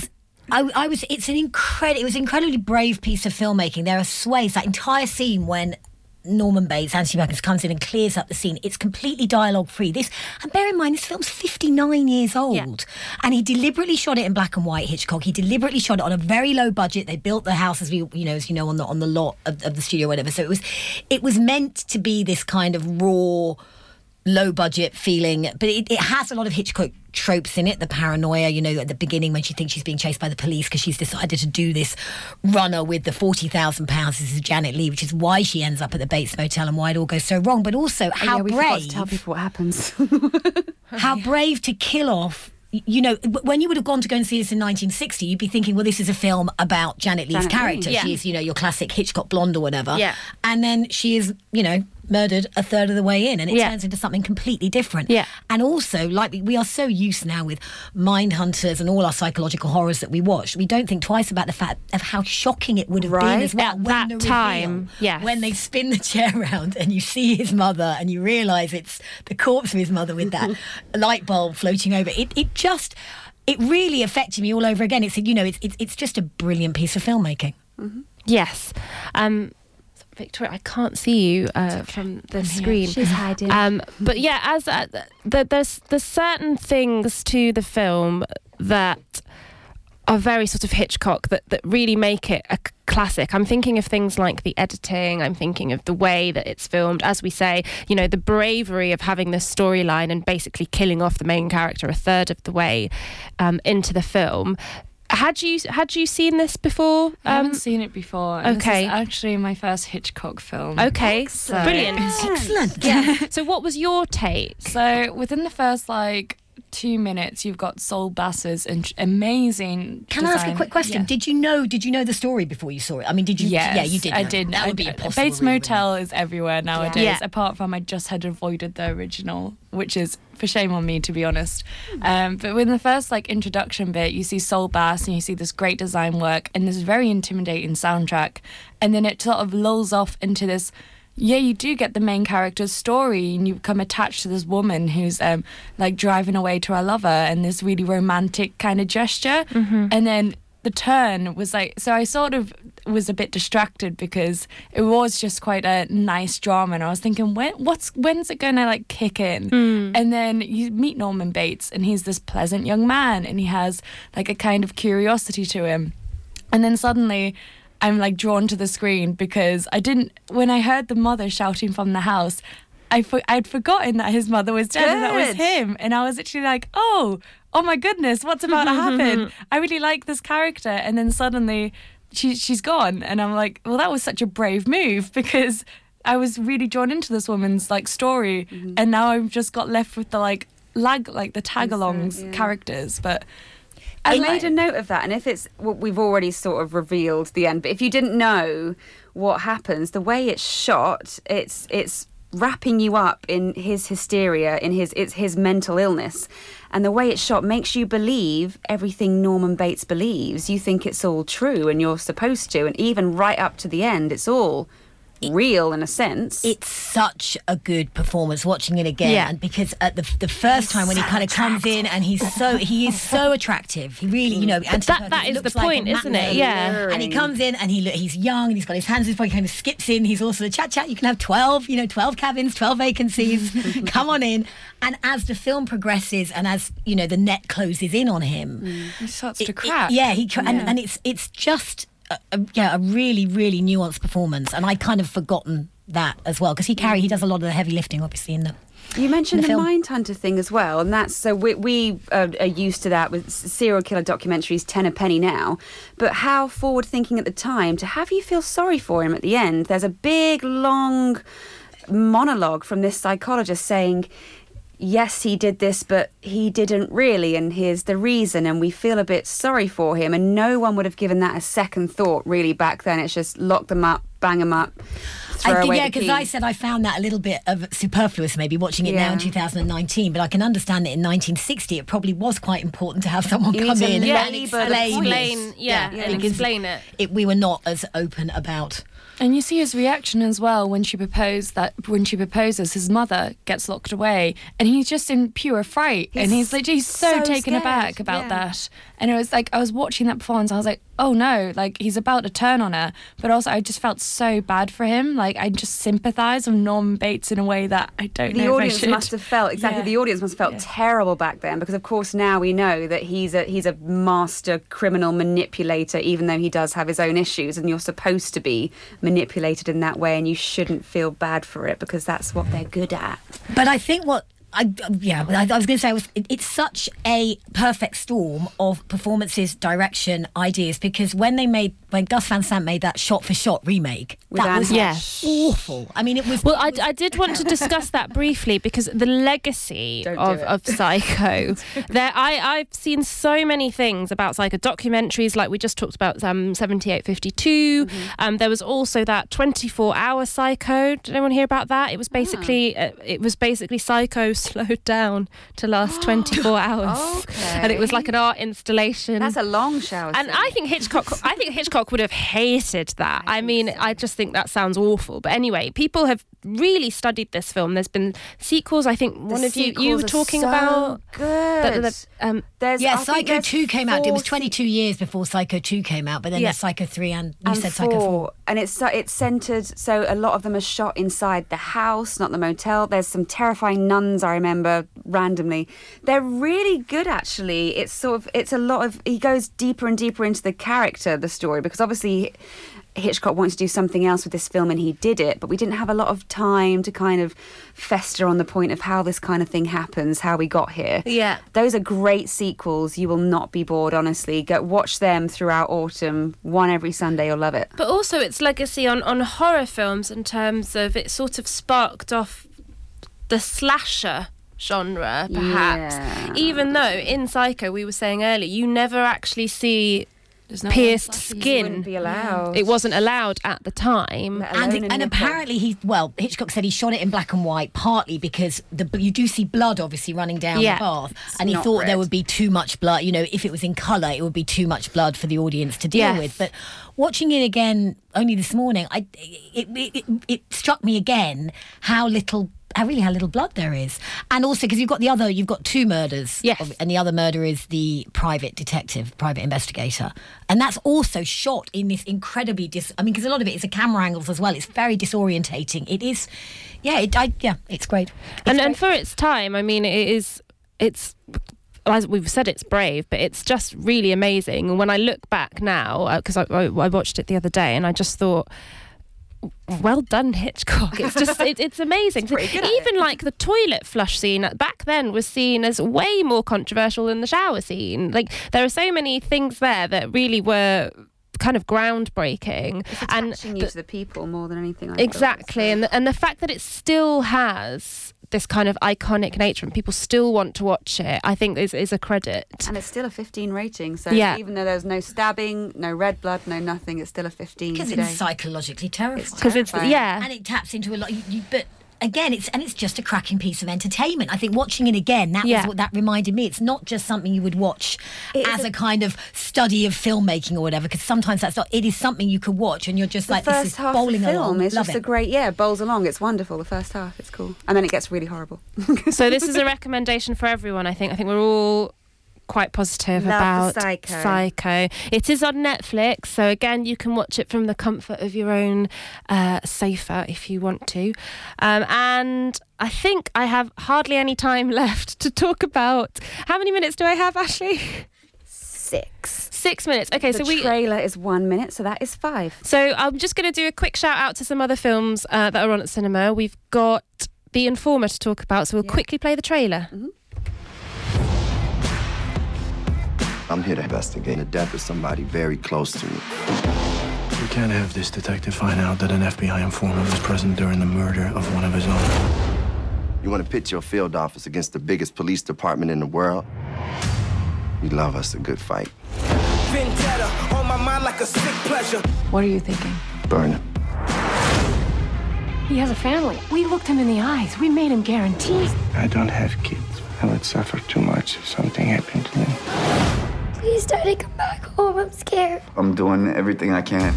I, I was. It's an incredible. It was an incredibly brave piece of filmmaking. There are sways. That entire scene when Norman Bates, Anthony Perkins, comes in and clears up the scene. It's completely dialogue free. This, and bear in mind, this film's fifty nine years old, and he deliberately shot it in black and white. Hitchcock. He deliberately shot it on a very low budget. They built the house as we, you know, as you know, on the on the lot of, of the studio, or whatever. So it was, it was meant to be this kind of raw low budget feeling, but it, it has a lot of Hitchcock tropes in it. The paranoia, you know, at the beginning when she thinks she's being chased by the police because she's decided to do this runner with the forty thousand pounds. This is Janet Leigh, which is why she ends up at the Bates Motel and why it all goes so wrong. But also oh, how Oh, yeah, we brave to tell people what happens how brave to kill off. You know, when you would have gone to go and see this in 1960, you'd be thinking, well, this is a film about Janet Leigh's Janet character. yeah. She's, you know, your classic Hitchcock blonde or whatever. Yeah. And then she is, you know, murdered a third of the way in, and it Yeah. turns into something completely different. Yeah. And also, like we, are so used now with Mindhunters and all our psychological horrors that we watch, we don't think twice about the fact of how shocking it would have been Right. as well At when that time, yes. when they spin the chair around and you see his mother and you realise it's the corpse of his mother with that light bulb floating over. It it just it really affected me all over again. It's you know it's it's, it's just a brilliant piece of filmmaking. Yes. Um, Victoria, I can't see you uh, from the screen. She's hiding. Um, but yeah, as uh, th- there's there's certain things to the film that are very sort of Hitchcock that, that really make it a classic. I'm thinking of things like the editing, I'm thinking of the way that it's filmed. As we say, you know, the bravery of having this storyline and basically killing off the main character a third of the way um, into the film. Had you had you seen this before? I Um, haven't seen it before. okay. This is actually my first Hitchcock film. Okay, So- brilliant. Excellent. Yeah. so, what was your take? So within the first like two minutes, you've got Saul Bass's in- amazing. Can I ask a quick question? Yeah. Did you know? Did you know the story before you saw it? I mean, did you? Yes, yeah, you did. I know. did. That I would be impossible. Bates Motel is everywhere nowadays. Yeah. Apart from I just had avoided the original, which is for shame on me to be honest. Um, but within the first like introduction bit, you see Saul Bass and you see this great design work and this very intimidating soundtrack, and then it sort of lulls off into this. Yeah, you do get the main character's story, and you become attached to this woman who's um, like driving away to her lover, and this really romantic kind of gesture. And then the turn was like so I sort of was a bit distracted because it was just quite a nice drama and I was thinking when what's when's it gonna like kick in? And then you meet Norman Bates and he's this pleasant young man and he has like a kind of curiosity to him. And then suddenly I'm like drawn to the screen because I didn't when I heard the mother shouting from the house I for, I'd forgotten that his mother was dead and that was him. And I was actually like oh oh my goodness what's about to happen? I really like this character. And then suddenly she she's gone. And I'm like well that was such a brave move because I was really drawn into this woman's like story. Mm-hmm. And now I've just got left with the like lag like the tag-alongs yeah. characters. But I made a note of that, and if it's well, we've already sort of revealed the end, but if you didn't know what happens, the way it's shot, it's it's wrapping you up in his hysteria, in his it's his mental illness, and the way it's shot makes you believe everything Norman Bates believes. You think it's all true, and you're supposed to, and even right up to the end, it's all real in a sense. It's such a good performance watching it again Yeah. because at the the first time when he kind of comes in and he's so he is so attractive. He really, you know, that- that is the like point, isn't it? Yeah. And he comes in and he look, he's young and he's got his hands in his pocket, kind of skips in. He's also the chat chat. You can have twelve, you know, twelve cabins, twelve vacancies. Come on in. And as the film progresses and as you know the net closes in on him, mm. He starts it- to it- crack. yeah, he And, and it's it's just a, a, yeah a really really nuanced performance, and I kind of forgotten that as well because he carry he does a lot of the heavy lifting obviously in the. You mentioned the the. Mindhunter thing as well, and that's so we, we uh, are used to that with serial killer documentaries, ten a penny now. But how forward thinking at the time to have you feel sorry for him at the end? There's a big long monologue from this psychologist saying. Yes, he did this, but he didn't really, and here's the reason. And we feel a bit sorry for him, and no one would have given that a second thought really back then. It's just lock them up, bang them up, throw I think, away yeah, because. I said I found that a little bit of superfluous, maybe watching it now in 2019. But I can understand that in 1960, it probably was quite important to have someone You come to in Yeah, and and explain, explain, this. yeah, and explain it. it. We were not as open about. And you see his reaction as well when she proposed that when she proposes, his mother gets locked away, and he's just in pure fright, and he's like he's so, so taken scared, aback about yeah. that. And it was like I was watching that performance, I was like, oh no, like he's about to turn on her, but also I just felt so bad for him. Like I just sympathise with Norman Bates in a way that I don't the know. if I audience must have felt exactly. Yeah. The audience must have felt terrible back then because, of course, now we know that he's a he's a master criminal manipulator, even though he does have his own issues, and you're supposed to be manipulated in that way, and you shouldn't feel bad for it because that's what they're good at. But I think what I yeah, I, I was going to say was it, it's such a perfect storm of performances, direction, ideas because when they made when Gus Van Sant made that shot for shot remake, With that Anne was Heche. Yes. awful. I mean, it was Well, I, I did want to discuss that briefly because the legacy Don't do of, it. of Psycho. there, I I've seen so many things about Psycho documentaries, like we just talked about um, seventy eight fifty two. Mm-hmm. Um, there was also that twenty four hour Psycho. Did anyone hear about that? It was basically uh, it was basically Psycho slowed down to last twenty four hours, and it was like an art installation. That's a long shower. And scene. I think Hitchcock, I think Hitchcock would have hated that. I, mean, I just think that sounds awful. But anyway, people have really studied this film. There's been sequels. I think one of you you were talking so about good. the- the, um, There's yeah, I Psycho there's 2 came out. It was 22 years before Psycho 2 came out, but then Yeah. there's Psycho 3 and you and said Psycho 4. and it's it's centered so a lot of them are shot inside the house not the motel there's some terrifying nuns i remember randomly they're really good actually it's sort of it's a lot of he goes deeper and deeper into the character the story because obviously Hitchcock wanted to do something else with this film and he did it, but we didn't have a lot of time to kind of fester on the point of how this kind of thing happens, how we got here. Yeah. Those are great sequels. You will not be bored, honestly. Go watch them throughout autumn, one every Sunday, you'll love it. but also its legacy on on horror films in terms of it sort of sparked off the slasher genre, perhaps. Yeah. Even though in Psycho we were saying earlier, you never actually see no pierced skin. Wouldn't be allowed. It wasn't allowed at the time. And, in and nipple. apparently he well Hitchcock said he shot it in black and white partly because the you do see blood obviously running down Yeah. the bath and he not thought there would be too much blood you know if it was in color it would be too much blood for the audience to deal Yes. with but watching it again only this morning I it, it, it, it struck me again how little how really how little blood there is and also because you've got the other you've got two murders Yes. and the other murder is the private detective private investigator and that's also shot in this incredibly dis i mean because a lot of it is the camera angles as well it's very disorientating it is yeah it I, yeah it's great It's and great. and for its time, I mean, it is it's as we've said, it's brave, but it's just really amazing. And when I look back now, uh, because I, I, I watched it the other day, and I just thought. Well done, Hitchcock. It's just it, it's amazing. at Even like the toilet flush scene back then was seen as way more controversial than the shower scene. Like there are so many things there that really were kind of groundbreaking. It's and you the- to the people more than anything. I. Exactly, and the, and the fact that it still has this kind of iconic nature and people still want to watch it, I think is is a credit. And it's still a 15 rating. So Yeah. even though there's no stabbing, no red blood, no nothing, it's still a 15 because it's psychologically terrifying It's Because it's terrifying. yeah, and it taps into a lot you, you, but again, it's and it's just a cracking piece of entertainment. I think watching it again, that Yeah. was what that reminded me. It's not just something you would watch It is as a- a, kind of study of filmmaking or whatever, because sometimes that's not. It is something you could watch and you're just The like, first this is half bowling of film along. is Love just it. a great, yeah, bowls along. It's wonderful. The first half, it's cool, and then it gets really horrible. so this is a recommendation for everyone. I think. I think we're all quite positive Love about Psycho. Psycho. It is on Netflix, so again, you can watch it from the comfort of your own uh, sofa if you want to. Um, and I think I have hardly any time left to talk about. How many minutes do I have, Ashley? Six. Six minutes. Okay, the so we. trailer is one minute, so that is five. So I'm just going to do a quick shout out to some other films uh, that are on at cinema. We've got The Informer to talk about, so we'll quickly play the trailer. I'm here to investigate the death of somebody very close to me. We can't have this detective find out that an FBI informant was present during the murder of one of his own. You want to pit your field office against the biggest police department in the world? We love us a good fight. Vendetta on my mind like a sick pleasure. What are you thinking? Burn him. He has a family. We looked him in the eyes. We made him guarantees. I don't have kids. I would suffer too much if something happened to me. Please, Daddy, come back home. I'm scared. I'm doing everything I can.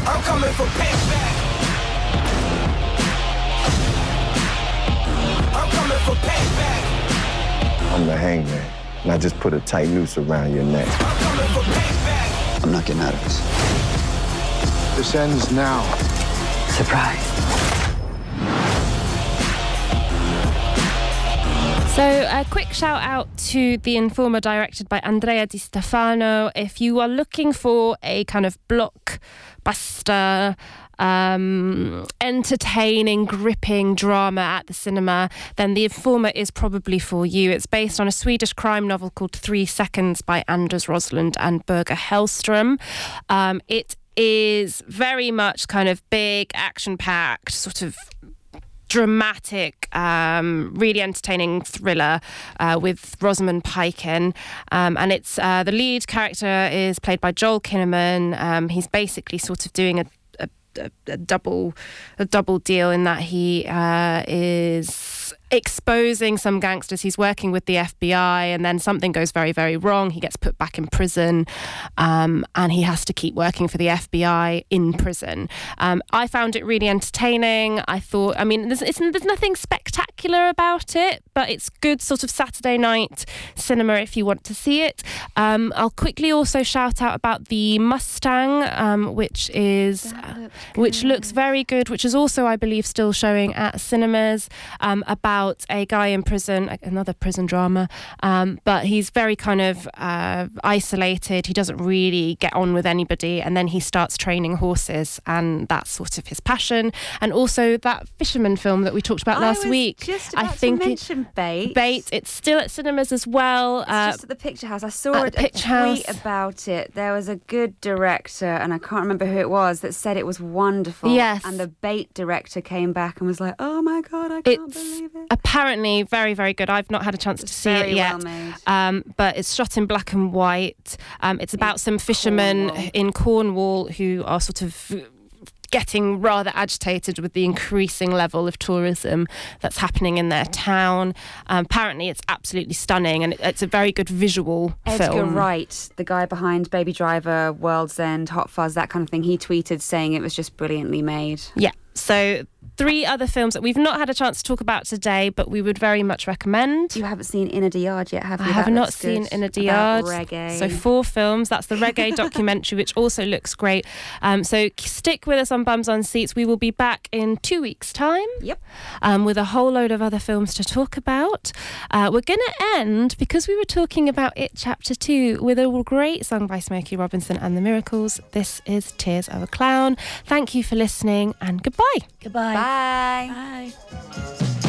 I'm coming for payback. I'm coming for payback. I'm the hangman, and I just put a tight noose around your neck. I'm coming for payback. I'm not getting out of this. This ends now. Surprise. So, a quick shout out to The Informer, directed by Andrea Di Stefano. If you are looking for a kind of blockbuster, um, entertaining, gripping drama at the cinema, then The Informer is probably for you. It's based on a Swedish crime novel called Three Seconds by Anders Roslund and Börge Hellstrom. Um, it is very much kind of big, action packed, sort of dramatic, um, really entertaining thriller uh, with Rosamund Pike. Um, and it's uh, the lead character is played by Joel Kinnaman. Um, he's basically sort of doing a a, a, a double a double deal in that he uh, is exposing some gangsters. He's working with the FBI, and then something goes very, very wrong. He gets put back in prison, um, and he has to keep working for the FBI in prison. Um, I found it really entertaining. I thought, I mean, there's, it's, there's nothing spectacular about it, but it's good sort of Saturday night cinema if you want to see it. Um, I'll quickly also shout out about the Mustang, um, which is which looks very good, which is also, I believe, still showing at cinemas um, about a guy in prison, another prison drama, um, but he's very kind of uh, isolated. He doesn't really get on with anybody, and then he starts training horses, and that's sort of his passion. And also that fisherman film that we talked about I last week. just I about to think it- mention Bait. Bait. It's still at cinemas as well. It's Uh, just at the Picture House. I saw a, a tweet House. about it. There was a good director, and I can't remember who it was, that said it was wonderful. Yes. And the Bait director came back and was like, "Oh my god, I can't it's believe it." Apparently very very good i've not had a chance to see it yet well made. um, but it's shot in black and white um, it's about some fishermen Cornwall. in cornwall who are sort of getting rather agitated with the increasing level of tourism that's happening in their town um, apparently it's absolutely stunning and it- it's a very good visual film Edgar film Wright, the guy behind Baby Driver, World's End, Hot Fuzz, that kind of thing, he tweeted saying it was just brilliantly made. Yeah. So three other films that we've not had a chance to talk about today, but we would very much recommend. You haven't seen Inna de Yard yet, have you? I have That not seen good. Inner the About Yard. Reggae. So four films. That's the reggae documentary, which also looks great. Um, so stick with us on Bums on Seats. We will be back in two weeks' time. Yep. Um, with a whole load of other films to talk about. Uh, we're going to end because we were talking about it, Chapter Two, with a great song by Smokey Robinson and the Miracles. This is Tears of a Clown. Thank you for listening, and goodbye. Goodbye. Bye. Bye.